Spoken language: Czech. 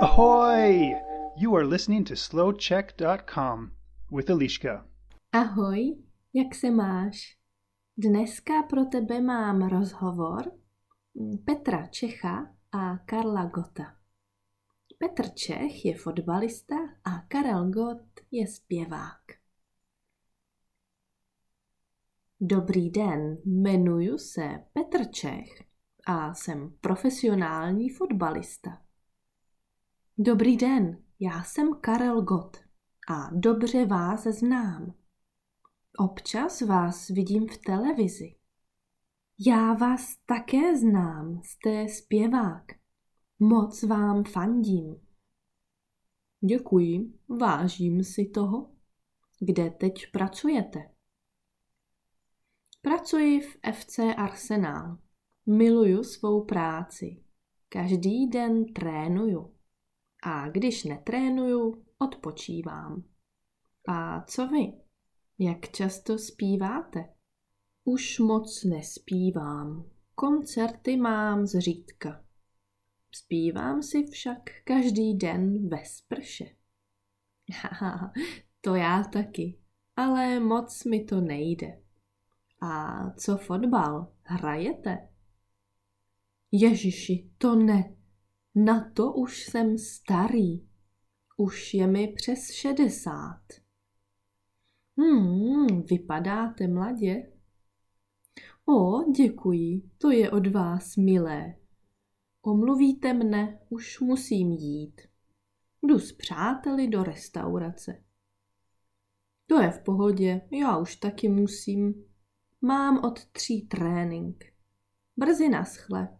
Ahoy! You are listening to slowcheck.com with Eliška. Ahoj, jak se máš? Dneska pro tebe mám rozhovor Petra Čecha a Karla Gota. Petr Čech je fotbalista a Karel Gott je zpěvák. Dobrý den, jmenuji se Petr Čech a jsem profesionální fotbalista. Dobrý den, já jsem Karel Gott a dobře vás znám. Občas vás vidím v televizi. Já vás také znám, jste zpěvák. Moc vám fandím. Děkuji, vážím si toho. Kde teď pracujete? Pracuji v FC Arsenal. Miluju svou práci. Každý den trénuju. A když netrénuju, odpočívám. A co vy? Jak často zpíváte? Už moc nespívám. Koncerty mám zřídka. Zpívám si však každý den ve sprše. Haha, to já taky, ale moc mi to nejde. A co fotbal? Hrajete? Ježiši, to ne. Na to už jsem starý. Už je mi přes šedesát. Hmm, vypadáte mladě. O, děkuji, to je od vás milé. Omluvíte mne, už musím jít. Jdu s přáteli do restaurace. To je v pohodě, já už taky musím. Mám od tří trénink. Brzy naschle.